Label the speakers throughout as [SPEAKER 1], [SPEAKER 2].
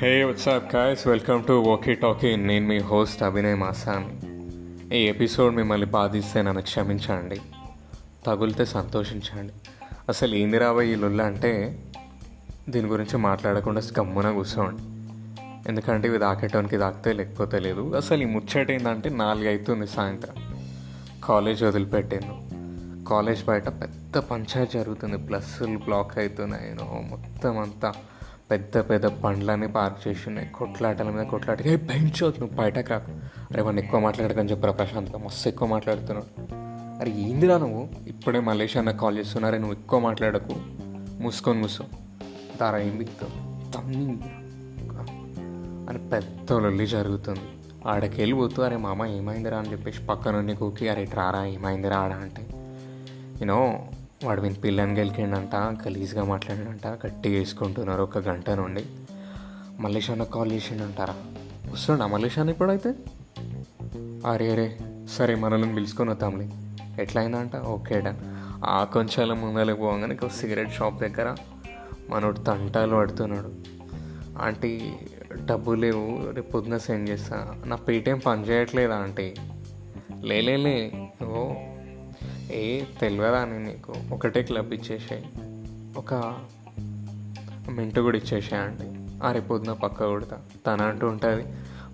[SPEAKER 1] Hey what's up guys welcome to walkie talkie నేను మీ host Abhinay మాసామి ఈ ఎపిసోడ్ మిమ్మల్ని బాధిస్తే నన్ను క్షమించండి. తగులితే సంతోషించండి. అసలు ఏంది రాబోయే ఈ లొల్ల అంటే దీని గురించి మాట్లాడకుండా గమ్మున కూర్చోండి. ఎందుకంటే ఇవి దాకేటానికి దాకితే లేకపోతే లేదు. అసలు ఈ ముచ్చట ఏంటంటే నాలుగు అవుతుంది సాయంత్రం. కాలేజ్ వదిలిపెట్టాను కాలేజ్ బయట పెద్ద పంచాయతీ జరుగుతుంది. ప్లస్లు బ్లాక్ అవుతున్నాయి. మొత్తం అంతా పెద్ద పెద్ద బండ్లన్నీ పార్క్ చేసి ఉన్నాయి కొట్లాటల మీద కొట్లాట. ఏ పెంచోదు నువ్వు బయటకు రాకు. అరే వాడిని ఎక్కువ మాట్లాడకని చెప్పరా ప్రశాంత్గా. మస్తు ఎక్కువ మాట్లాడుతున్నాడు. అరే ఏందిరా నువ్వు? ఇప్పుడే మలేషియా కాల్ చేస్తున్నారే నువ్వు ఎక్కువ మాట్లాడకు. మూసుకొని మూసో. దారా ఏం బిగుతావు తమ్మి అని పెద్ద లొల్లి జరుగుతుంది. ఆడకి వెళ్ళిపోతూ అరే మామ ఏమైందిరా అని చెప్పేసి పక్కన కూకి అరే ట్రారా ఏమైందిరా ఆడ అంటే. యూనో వాడు వీని పిల్లని గెలికిండంట గలీజ్గా మాట్లాడినంట గట్టిగా వేసుకుంటున్నారు ఒక గంట నుండి. మల్లేష్ అన్న కాల్ చేసిండంటారా. వస్తుండ మల్లేష్ అన్న ఇప్పుడైతే? అరే అరే సరే మనల్ని పిలుచుకొని వద్దాంలే. అంట ఓకే డన్. ఆ కొంచెం ముందలే పోగానే ఒక సిగరెట్ షాప్ దగ్గర మనోడు తంటాలు పడుతున్నాడు. ఆంటీ డబ్బు లేవు రేపు పొద్దున సెండ్ చేస్తా. నా పేటీఎం పని చేయట్లేదా ఆంటీ? లేలే ఓ ఏ తెలియదా అని నీకు. ఒకటే క్లబ్ ఇచ్చేసాయి. ఒక మింటు కూడా ఇచ్చేసాయండి ఆ రేపు పొద్దున పక్క కొడతా. తన అంటూ ఉంటుంది.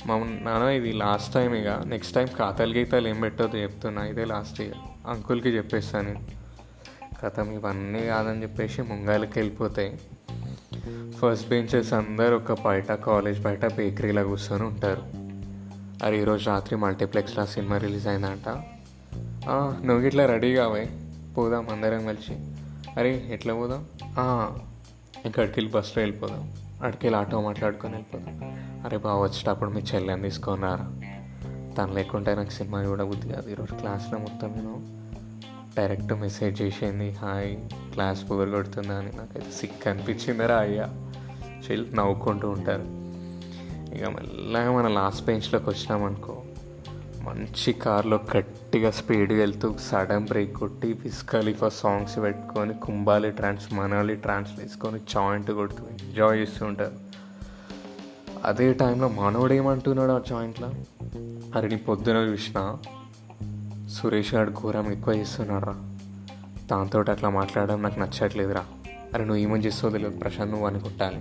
[SPEAKER 1] మా నాన్న ఇది లాస్ట్ టైం ఇక. నెక్స్ట్ టైం ఖాతాలు గీతాలు ఏం పెట్టొద్దు చెప్తున్నా. ఇదే లాస్ట్ ఇయర్ అంకుల్కి చెప్పేస్తాను నేను. కథం ఇవన్నీ కాదని చెప్పేసి ముంగాలకి వెళ్ళిపోతాయి. ఫస్ట్ బెంచెస్ అందరు ఒక బయట కాలేజ్ బయట బేకరీలో కూర్చొని ఉంటారు. అరే ఈరోజు రాత్రి మల్టీప్లెక్స్లో సినిమా రిలీజ్ అయిందంట. నువ్వు ఇట్లా రెడీ కావే పోదాం అందరం కలిసి. అరే ఎట్లా పోదాం? ఇక్కడికి వెళ్ళి బస్సులో వెళ్ళిపోదాం. అక్కడికి వెళ్ళి ఆటో మాట్లాడుకొని వెళ్ళిపోదాం. అరే బావ వచ్చేటప్పుడు మీ చెల్లెని తీసుకొని రారా. తను లేకుంటే నాకు సినిమా చూడబుద్ది కాదు. ఈరోజు క్లాస్లో మొత్తం నేను డైరెక్ట్ మెసేజ్ చేసింది హాయ్ క్లాస్ పొగరు కొడుతుందా అని. నాకైతే సిక్ అనిపించిందరా అయ్యా. చెల్లి నవ్వుకుంటూ ఉంటారు. ఇక మెల్లగా మన లాస్ట్ బెంచ్లోకి వచ్చినామనుకో మంచి కార్లో గట్టిగా స్పీడ్గా వెళ్తూ సడన్ బ్రేక్ కొట్టి ఫిస్కలిఫా సాంగ్స్ పెట్టుకొని కుంబాలి ట్రాన్స్ మనాలి ట్రాన్స్ వేసుకొని జాయింట్ కొడుతూ ఎంజాయ్ చేస్తూ ఉంటారు. అదే టైంలో మనోడు ఏమంటున్నాడు ఆ జాయింట్లో? అరే నీ పొద్దున చూసిన సురేష్ గారు ఘోరం ఎక్కువ చేస్తున్నాడు రా. దాంతో అట్లా మాట్లాడడం నాకు నచ్చట్లేదురా. అరే నువ్వు ఏమని చేస్తావు తెలియదు. ప్రశాంత్ నువ్వు అని కొట్టాలి.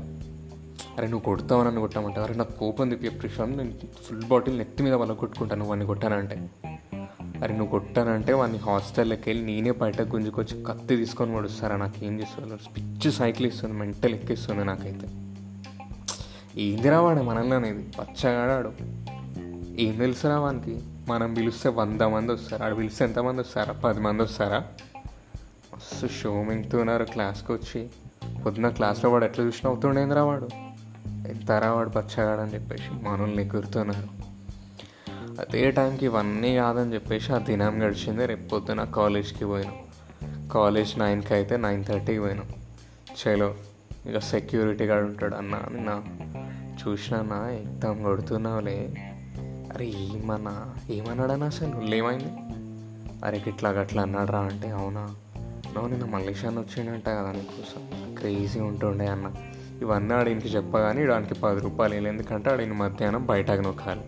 [SPEAKER 1] అరే నువ్వు కొడతావు అని కొట్టామంటే అరే నాకు కోపం తిప్పి ప్రశాంత్ నేను ఫుల్ బాటిల్ నెత్తి మీద వాళ్ళకి కొట్టుకుంటాను నువ్వు అని కొట్టానంటే. అరే నువ్వు కొట్టానంటే వాడిని హాస్టల్లోకి వెళ్ళి నేనే బయట గుంజుకొచ్చి కత్తి తీసుకొని పడుస్తారా? నాకు ఏం చేసుకోవాలి పిచ్చి సైకిల్ ఇస్తుంది మెంటల్ ఎక్కిస్తుంది నాకైతే. ఏందిరా వాడు మనల్ని అనేది? పచ్చగాడాడు ఏం తెలుసురా వానికి? మనం పిలిస్తే వంద మంది వస్తారు. ఆడు పిలిస్తే ఎంతమంది వస్తారా? పది మంది వస్తారా? మస్తు షో మింగుతున్నారు క్లాస్కి వచ్చి. పొద్దున క్లాస్లో వాడు ఎట్లా చూసినా అవుతుండేందిరా వాడు? ఎంతరా వాడు పచ్చగాడని చెప్పేసి మనల్ని ఎగురుతున్నారు. అదే టైంకి ఇవన్నీ కాదని చెప్పేసి ఆ దినం గడిచింది. రేపు పొద్దున కాలేజ్కి పోయినాం. కాలేజ్ నైన్కి అయితే నైన్ థర్టీకి పోయినాం. చలో ఇక సెక్యూరిటీ గార్డ్ ఉంటాడు. అన్న నిన్న చూసినా ఎగ్దాం కొడుతున్నావులే. అరే ఏమన్నా ఏమన్నాడన్నా అసలు? ఏమైంది అరే గిట్లా గట్లా అన్నాడు రా అంటే అవునా? నువ్వు నిన్న మల్లేషాన్ వచ్చిండంట కదా నీకోసం. క్రేజీ ఉంటుండే అన్న. ఇవన్నీ ఆడికి చెప్పగానే దానికి పది రూపాయలు వేయలేదు. ఎందుకంటే ఆడిని మధ్యాహ్నం బయటకు నొక్కాలి.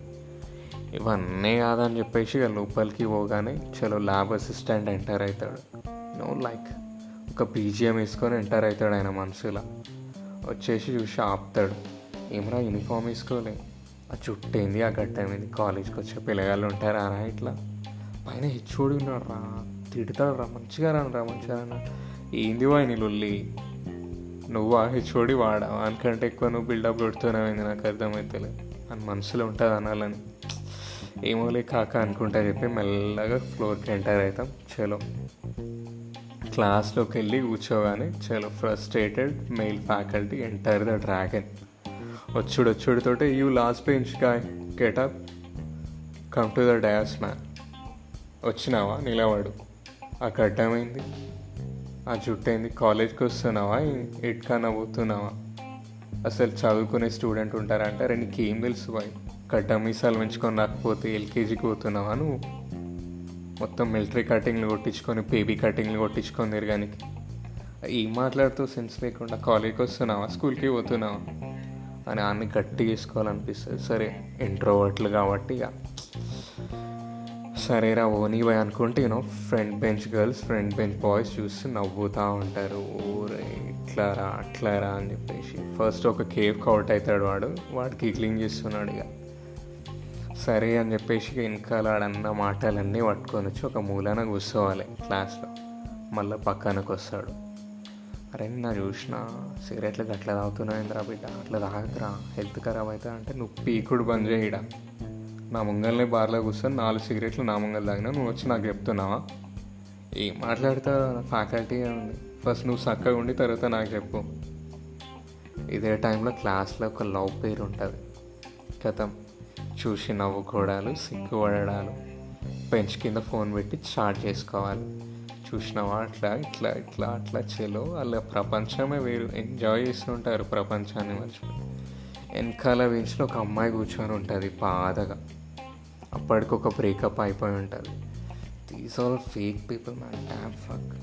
[SPEAKER 1] ఇవన్నీ కాదని చెప్పేసి ఇక లోపలికి పోగానే చలో ల్యాబ్ అసిస్టెంట్ ఎంటర్ అవుతాడు. నో లైక్ ఒక పీజీఎం వేసుకొని ఎంటర్ అవుతాడు ఆయన మనసులో. వచ్చేసి చూసి ఆపుతాడు. ఏమరా యూనిఫామ్ వేసుకోలే? ఆ చుట్టేంది ఆ గడ్డమైంది కాలేజ్కి వచ్చే పిల్లగాళ్ళు ఉంటారా రా ఇట్లా? పైన హెచ్ఓడి ఉన్నాడు రా తిడతాడు రా మంచిగా రాను రా మంచిగా రాను. ఏంది వాయి లొల్లి? నువ్వు ఆ హెచ్ఓడి వాడా? వానికంటే ఎక్కువ నువ్వు బిల్డప్ కొడుతున్నావు నాకు అర్థమైతలేదు. అని మనసులో ఉంటుంది అనాలని. ఏమోలే కాక అనుకుంటా చెప్పి మెల్లగా ఫ్లోర్కి ఎంటర్ అవుతాం. చలో. క్లాస్లోకి వెళ్ళి కూర్చోగానే చలో frustrated male faculty enter the dragon వచ్చుడు వచ్చుడుతోటే you last bench guy get up come to the dais man వచ్చినావా? నిలవాడు ఆ గడ్డమైంది ఆ జుట్టు ఏంది? కాలేజ్కి వస్తున్నావా? ఎట్కన్నా పోతున్నావా? అసలు చదువుకునే స్టూడెంట్ ఉంటారంటే రెండు నీకు తెలుసు బాయ్ కట్ట మీసాలు పెంచుకొని రాకపోతే ఎల్కేజీకి పోతున్నావా నువ్వు? మొత్తం మిలిటరీ కటింగ్లు కొట్టించుకొని బేబీ కటింగ్లు కొట్టించుకొని తిరగానికి. ఏం మాట్లాడుతూ సెన్స్ లేకుండా కాలేజ్కి వస్తున్నావా? స్కూల్కి పోతున్నావా? అని అన్ని గట్టి చేసుకోవాలనిపిస్తుంది. సరే ఇంట్రోవర్ట్లు కాబట్టి ఇక. సరేరా ఓనీ పోయి అనుకుంటే you know front bench girls front bench boys చూసి నవ్వుతూ ఉంటారు. ఊరే ఇట్లారా అట్లారా అని చెప్పేసి. ఫస్ట్ ఒక కేవ్ కౌట్ అవుతాడు వాడు. వాడికి క్లీన్ చేస్తున్నాడు ఇక. సరే అని చెప్పేసి వెనకాల ఆడన్న మాటలన్నీ పట్టుకొని వచ్చి ఒక మూలన కూర్చోవాలి క్లాస్లో. మళ్ళీ పక్కనకు వస్తాడు. అరే నా చూసిన సిగరెట్లు అట్లా తాగుతున్నాయిందిరా బిడ్డ? అట్లా తాగదురా హెల్త్ ఖరాబ్ అవుతా అంటే నువ్వు పీకుడు బంద్ చేయడా నా ముంగల్ని బార్లో కూర్చొని నాలుగు సిగరెట్లు నా ముంగల్ తాగినా నువ్వు వచ్చి నాకు చెప్తున్నావా? ఏం మాట్లాడతా ఫ్యాకల్టీ ఉంది? ఫస్ట్ నువ్వు చక్కగా ఉండి తర్వాత నాకు చెప్పు. ఇదే టైంలో క్లాస్లో ఒక లవ్ పేరు ఉంటుంది. కథం. చూసి నవ్వుకోవడాలు సిగ్గుపడడాలు. బెంచ్ కింద ఫోన్ పెట్టి చాట్ చేసుకోవాలి. చూసినావా? అట్లా ఇట్లా ఇట్లా అట్లా చెలో. వాళ్ళ ప్రపంచమే వేరు. ఎంజాయ్ చేస్తుంటారు ప్రపంచాన్ని మర్చిపోయి. వెనకాల బెంచ్లో ఒక అమ్మాయి కూర్చొని ఉంటుంది బాధగా. అప్పటికి ఒక బ్రేకప్ అయిపోయి ఉంటుంది. These all fake people man tap ఫక్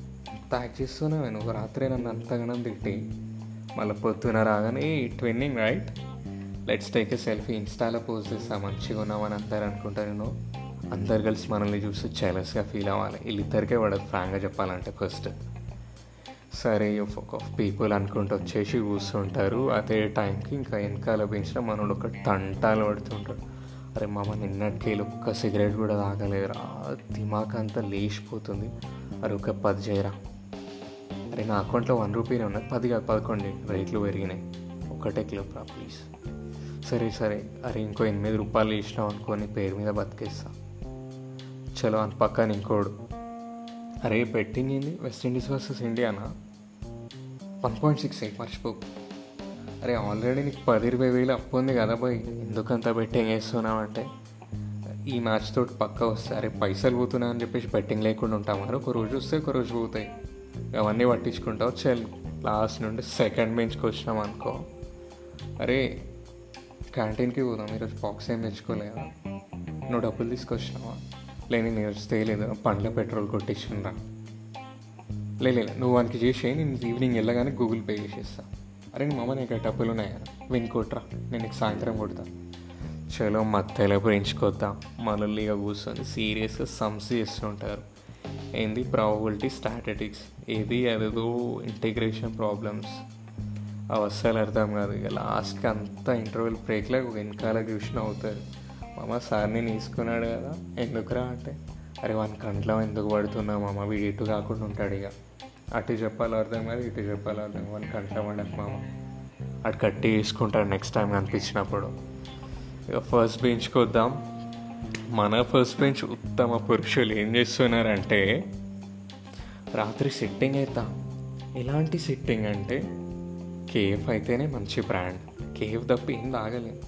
[SPEAKER 1] ప్యాక్ యాక్ట్ చేస్తున్నావు నువ్వు. రాత్రి నన్ను అంతగానం తిట్టి. మళ్ళీ పొద్దున రాగానే twinning right let's take a selfie ఇన్స్టాలో పోస్ట్ చేస్తా. మంచిగా ఉన్నామని అందరు అనుకుంటారు. నేను అందరు కలిసి మనల్ని చూసి చెలస్గా ఫీల్ అవ్వాలి. వీళ్ళిద్దరికే పడదు ఫ్రాంక్గా చెప్పాలంటే ఫస్ట్ సరే పీపుల్ అనుకుంటూ వచ్చేసి కూర్చుంటారు. అదే టైంకి ఇంకా వెనకాల పెంచిన మనోడు ఒక తంటాలు పడుతుంటాడు అరే మామ నిన్నటికే ఒక్క సిగరెట్ కూడా తాగలేదురా. దిమాక్ అంతా లేచిపోతుంది. అరే ఒక పది చేయరా. అరే నా అకౌంట్లో వన్ రూపీనే ఉన్నది పది కాదు పదకొండు. రేట్లు పెరిగినాయి. ఒకటే కిలో రా ప్లీజ్ సరే సరే. అరే ఇంకో ఎనిమిది రూపాయలు ఇచ్చినావు అనుకోని పేరు మీద బతికేస్తా. చలో అని పక్కన ఇంకోడు. అరే పెట్టింది ఏంది? వెస్టిండీస్ వర్సెస్ ఇండియానా వన్ పాయింట్ సిక్స్ ఎయిట్ మర్చిపోకు. అరే ఆల్రెడీ నీకు పది ఇరవై వేలు అప్పు ఉంది కదా బాయ్. ఎందుకంత బెట్టింగ్ వేస్తున్నావంటే ఈ మ్యాచ్ తోటి పక్క వస్తే అరే పైసలు పోతున్నా అని చెప్పేసి బెట్టింగ్ లేకుండా ఉంటాం మరి ఒక రోజు వస్తే ఒక రోజు పోతాయి. అవన్నీ పట్టించుకుంటావు చల్. లాస్ట్ నుండి సెకండ్ బెంచ్కి వచ్చినాం అనుకో. అరే క్యాంటీన్కి పోదాం ఈరోజు బాక్స్ ఏం తెచ్చుకోలేదా. నువ్వు డబ్బులు తీసుకొచ్చినావా? లేని నేను తేలేదు పండ్ల పెట్రోల్ కొట్టించిండ్రా లేదు నువ్వు వానికి చేసి నేను ఈవినింగ్ వెళ్ళగానే గూగుల్ పే చేసేస్తా. అరే నీ మమ్మ నీకు డబ్బులు ఉన్నాయా? విన్ కొట్రా నేను నీకు సాయంత్రం కొడతా. చలో మత్తలో పెంచుకొద్దాం మనల్ని ఇక కూర్చొని సీరియస్గా సమ్స్ చేస్తుంటారు. ఏంది ప్రాబిలిటీ స్టాటిటిక్స్ ఏది అదేదో ఇంటిగ్రేషన్ ప్రాబ్లమ్స్ అవస్థలు అర్థం కాదు. ఇక లాస్ట్కి అంతా ఇంటర్వెల్ బ్రేక్లో వెనకాల ట్యూషన్ అవుతారు. మామ సార్ నేను తీసుకున్నాడు కదా ఎందుకురా అంటే? అరే వన్ కంట్లో ఎందుకు పడుతున్నా మామ? వీడు ఇటు కాకుండా ఉంటాడు ఇక. అటు చెప్పాలో అర్థం కాదు ఇటు చెప్పాలో అర్థం వన్ కంట్లో పడకు మామ. అటు కట్టి తీసుకుంటాడు నెక్స్ట్ టైం కనిపించినప్పుడు. ఇక ఫస్ట్ బెంచ్కి వద్దాం. మన ఫస్ట్ బెంచ్ ఉత్తమ పురుషులు ఏం చేస్తున్నారంటే రాత్రి సిట్టింగ్ అవుతాం ఎలాంటి సిట్టింగ్ అంటే కేఫ్ అయితేనే మంచి బ్రాండ్. కేఫ్ తప్ప ఏం తాగలేదు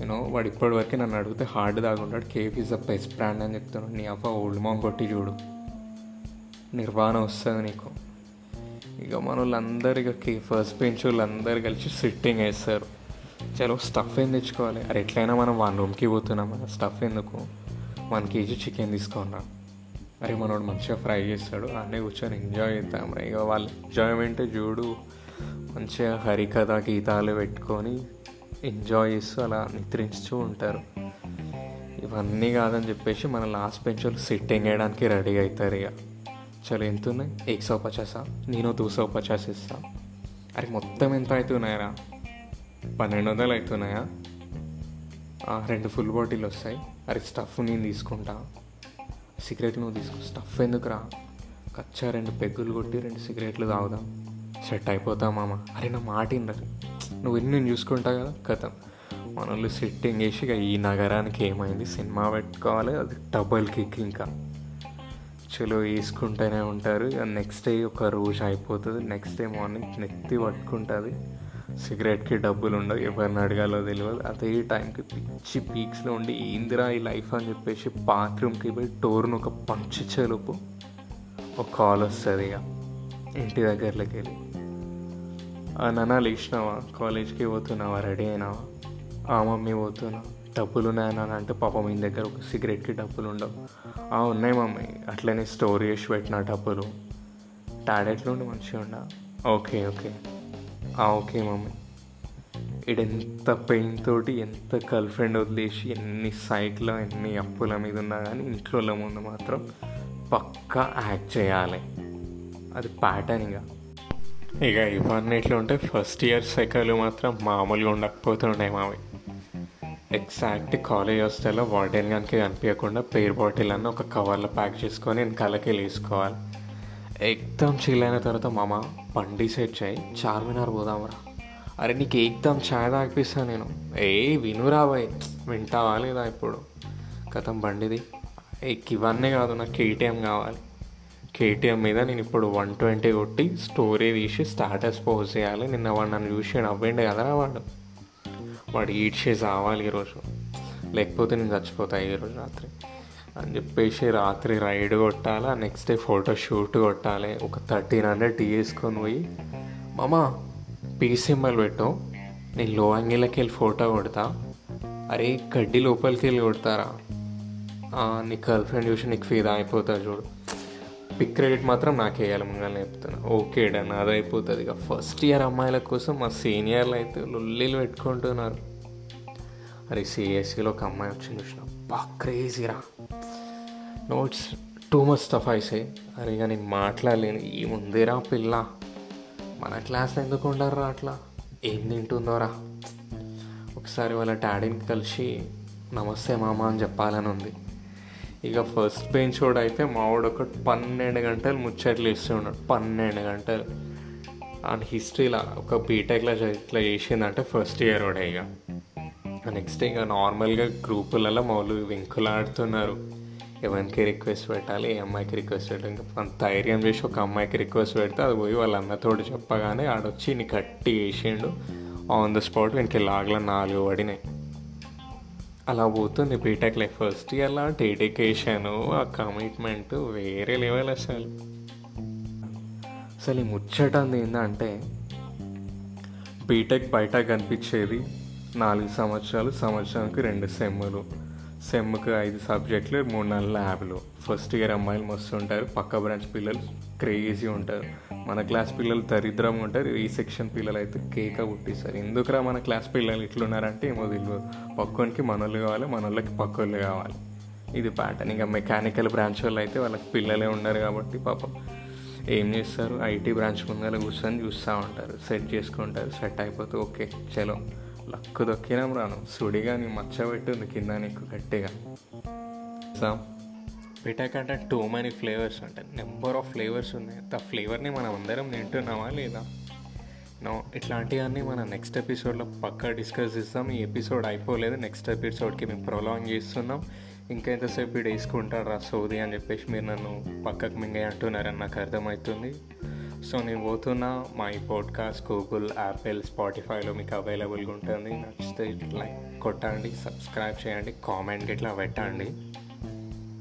[SPEAKER 1] యూనో వాడు ఇప్పటివరకు నన్ను అడిగితే hard తాగుంటాడు. Cafe is the best brand అని చెప్తున్నాడు నీ అవ్వ ఓల్డ్ మాంగ్ కొట్టి చూడు. నిర్వాణ వస్తుంది నీకు. ఇక మన వాళ్ళందరూ ఇక కే ఫస్ట్ బెంచ్ వాళ్ళందరూ కలిసి సిట్టింగ్ వేస్తారు. చలో స్టఫ్ ఏం తెచ్చుకోవాలి? అరే ఎట్లయినా మనం వన్ రూమ్కి పోతున్నాం స్టఫ్ ఎందుకు? వన్ కేజీ చికెన్ తీసుకున్నాం అరే మనోడు మంచిగా ఫ్రై చేస్తాడు. అన్నీ కూర్చొని ఎంజాయ్ చేద్దాం ఇక వాళ్ళ ఎంజాయ్మెంట్ చూడు. మంచిగా హరికథ గీతాలు పెట్టుకొని ఎంజాయ్ చేస్తూ అలా నిద్రించుతూ ఉంటారు. ఇవన్నీ కాదని చెప్పేసి మన లాస్ట్ బెంచ్లో సిట్టింగ్ వేయడానికి రెడీ అవుతారు ఇక. చలో ఎంత ఉన్నాయి? ఏక్ సో పచాసా? నేను దూ సో పచాస్ ఇస్తా. అరే మొత్తం ఎంత అవుతున్నాయరా? పన్నెండు వందలు అవుతున్నాయా? రెండు ఫుల్ బాటిల్ వస్తాయి. అరే స్టఫ్ నేను తీసుకుంటా. సిగరెట్ నువ్వు తీసుకో. స్టఫ్ ఎందుకురా? కచ్చా రెండు పెగ్గులు కొట్టి రెండు సిగరెట్లు తాగుదాం. సెట్ అయిపోతా మామ. అరే నా మాట నువ్వు ఎన్ని నేను చూసుకుంటా కదా కథ. మనల్ని సెట్టింగ్ వేసి ఇక ఈ నగరానికి ఏమైంది? సినిమా పెట్టుకోవాలి అది డబల్ కిక్ ఇంకా. చలో వేసుకుంటూనే ఉంటారు. ఇక నెక్స్ట్ డే ఒక రోజు అయిపోతుంది. నెక్స్ట్ డే మార్నింగ్ నెత్తి పట్టుకుంటుంది. సిగరెట్కి డబ్బులు ఉండవు. ఎవరిని అడగాలో తెలియదు. అదే టైంకి పిచ్చి పీక్స్లో ఉండి ఏందిరా ఈ లైఫ్ అని చెప్పేసి బాత్రూమ్కి పోయి డోర్ను ఒక పంచి చెలుపు ఒక కాల్ వస్తుంది ఇక. ఇంటి దగ్గరలోకి వెళ్ళి. నాన్న లేచినావా? కాలేజ్కి పోతున్నావా? రెడీ అయినావా? ఆ మమ్మీ పోతున్నా. డబ్బులు ఉన్నాయన్నా అంటే పాప మీ దగ్గర ఒక సిగరెట్కి డబ్బులు ఉండవు. ఆ ఉన్నాయి మమ్మీ. అట్లనే స్టోర్ చేసి పెట్టిన డబ్బులు. టాడెట్లో ఉండి మంచిగా ఉండ? Okay okay. Okay mummy. ఇడు ఎంత పెయిన్ తోటి ఎంత గర్ల్ ఫ్రెండ్ వదిలేసి ఎన్ని సైట్లో ఎన్ని అప్పుల మీద ఉన్నా కానీ ఇంట్లో ముందు మాత్రం పక్కా యాక్ట్ చేయాలి. అది ప్యాటర్న్ ఇక. ఇక ఇవన్నీ ఉంటే ఫస్ట్ ఇయర్ సైకిల్ మాత్రం మామూలుగా ఉండకపోతుండే మావి. ఎగ్జాక్ట్ కాలేజ్ హాస్టల్లో వార్డెన్ గన్కి కనిపించకుండా పేరు బాటిల్ అన్న ఒక కవర్లో ప్యాక్ చేసుకొని నేను కలకి వేసుకోవాలి. ఎగ్దమ్ చిల్ అయిన తర్వాత మామ బండి సెట్ చేయి చార్మినార్ పోదాంరా. అరే నీకు ఎగ్దమ్ ఛాయ్ తాగిపిస్తాను నేను. ఏ వినురా బాయ్. వింటావా లేదా ఇప్పుడు? గతం బండిది. ఇవన్నీ కాదు నాకు కేటీఎం కావాలి. కేటీఎం మీద నేను ఇప్పుడు వన్ ట్వంటీ కొట్టి స్టోరీ తీసి స్టాటస్ పోస్ట్ చేయాలి. నిన్న వాడు నన్ను చూసి నవ్వండి కదరా వాడు. వాడు ఈడ్చే రావాలి ఈరోజు లేకపోతే నేను చచ్చిపోతా ఈరోజు రాత్రి. అని చెప్పేసి రాత్రి రైడ్ కొట్టాలి నెక్స్ట్ డే ఫోటో షూట్ కొట్టాలి. ఒక థర్టీన్ హండ్రెడ్ టీ వేసుకొని పోయి మామ పీసీఎంఎల్ పెట్టు. నేను లో యాంగిల్కి వెళ్ళి ఫోటో కొడతా. అరే కడ్డీ లోపలికి వెళ్ళి కొడతారా? నీ గర్ల్ ఫ్రెండ్ చూసి నీకు ఫీదా అయిపోతా చూడు. పిక్ క్రెడిట్ మాత్రం నాకే వేయాలి ముంగల్ని చెప్తున్నా. ఓకే డన్ అది అయిపోతుంది ఇక. ఫస్ట్ ఇయర్ అమ్మాయిల కోసం మా సీనియర్లు అయితే లొల్లీలు పెట్టుకుంటున్నారు. అరే సిఎస్సిలో ఒక అమ్మాయి వచ్చింది చూసిన. బా క్రేజీరా నోట్స్ టూ మచ్ స్టఫ్ అయిసాయి అరే ఇక నేను మాట్లాడలేను. ఏముందిరా పిల్ల? మన క్లాస్లో ఎందుకు ఉండరా అట్లా? ఏం తింటుందోరా ఒకసారి వాళ్ళ డాడీని కలిసి నమస్తే మామ అని చెప్పాలని ఉంది. ఇక ఫస్ట్ బెంచ్ కూడా అయితే మావాడు ఒక పన్నెండు గంటలు ముచ్చట్లు ఇస్తూ ఉన్నాడు. పన్నెండు గంటలు. అండ్ హిస్టరీలా ఒక బీటెక్లో ఇట్లా చేసిందంటే ఫస్ట్ ఇయర్ కూడా ఇక. నెక్స్ట్ ఇక నార్మల్గా గ్రూపులలో మౌలు వెంకులాడుతున్నారు. ఎవరికి రిక్వెస్ట్ పెట్టాలి ఏ అమ్మాయికి రిక్వెస్ట్ పెట్టాలి. ఇంకా ధైర్యం చేసి ఒక అమ్మాయికి రిక్వెస్ట్ పెడితే అది పోయి వాళ్ళ అన్నతోడు చెప్పగానే ఆడొచ్చి నీ కట్టి వేసిండు ఆన్ ద స్పాట్ వీనికి లాగల నాలుగు పడినాయి. అలా పోతుంది బీటెక్ లైఫ్ ఫస్ట్ ఇయర్లో డెడికేషన్ ఆ కమిట్మెంట్ వేరే లెవెల్ అసలు. అసలు ఈ ముచ్చట ఏంటంటే బీటెక్ బయట కనిపించేది నాలుగు సంవత్సరాలు సంవత్సరానికి రెండు సెమ్ములు. సెమ్కి ఐదు సబ్జెక్టులు మూడు నాలుగు ల్యాబ్లు ఫస్ట్ ఇయర్ అమ్మాయిలు మస్తు ఉంటారు పక్క బ్రాంచ్ పిల్లలు క్రేజీ ఉంటారు మన క్లాస్ పిల్లలు దరిద్రం ఉంటారు ఈ సెక్షన్ పిల్లలు అయితే కేక పుట్టిస్తారు. ఎందుకురా మన క్లాస్ పిల్లలు ఇట్లున్నారంటే ఏమో తెలియదు పక్కోనికి మనోళ్ళు కావాలి మనోళ్ళకి పక్కోళ్ళు కావాలి. ఇది ప్యాటర్న్. ఇంకా మెకానికల్ బ్రాంచ్ వాళ్ళు అయితే వాళ్ళకి పిల్లలే ఉన్నారు కాబట్టి పాపం ఏం చేస్తారు? ఐటీ బ్రాంచ్ ముందర కూర్చొని చూస్తూ ఉంటారు. సెట్ చేసుకుంటారు. సెట్ అయిపోతే ఓకే చలో. లక్కు దొక్కినాం రాను. సుడిగా నీ మచ్చ పెట్టింది కింద నీకు గట్టిగా. పిటాక్ అంటే టూ మెనీ ఫ్లేవర్స్ అంటే నెంబర్ ఆఫ్ ఫ్లేవర్స్ ఉన్నాయి. ఆ ఫ్లేవర్ని మనం అందరం తింటున్నామా లేదా? నో ఇట్లాంటివన్నీ మనం నెక్స్ట్ ఎపిసోడ్లో పక్కా డిస్కస్ చేస్తాం. ఈ ఎపిసోడ్ అయిపోలేదు. నెక్స్ట్ ఎపిసోడ్కి మేము ప్రొలాంగ్ చేస్తున్నాం. ఇంకా ఎంతసేపు ఇటు వేసుకుంటారా సోది అని చెప్పేసి మీరు నన్ను పక్కకు మింగే అంటున్నారని నాకు అర్థమవుతుంది. సో నేను పోతున్న. మా ఈ పాడ్కాస్ట్ గూగుల్ యాపిల్ స్పాటిఫైలో మీకు అవైలబుల్గా ఉంటుంది. నచ్చితే లైక్ కొట్టండి సబ్స్క్రైబ్ చేయండి కామెంట్ ఇట్లా పెట్టండి.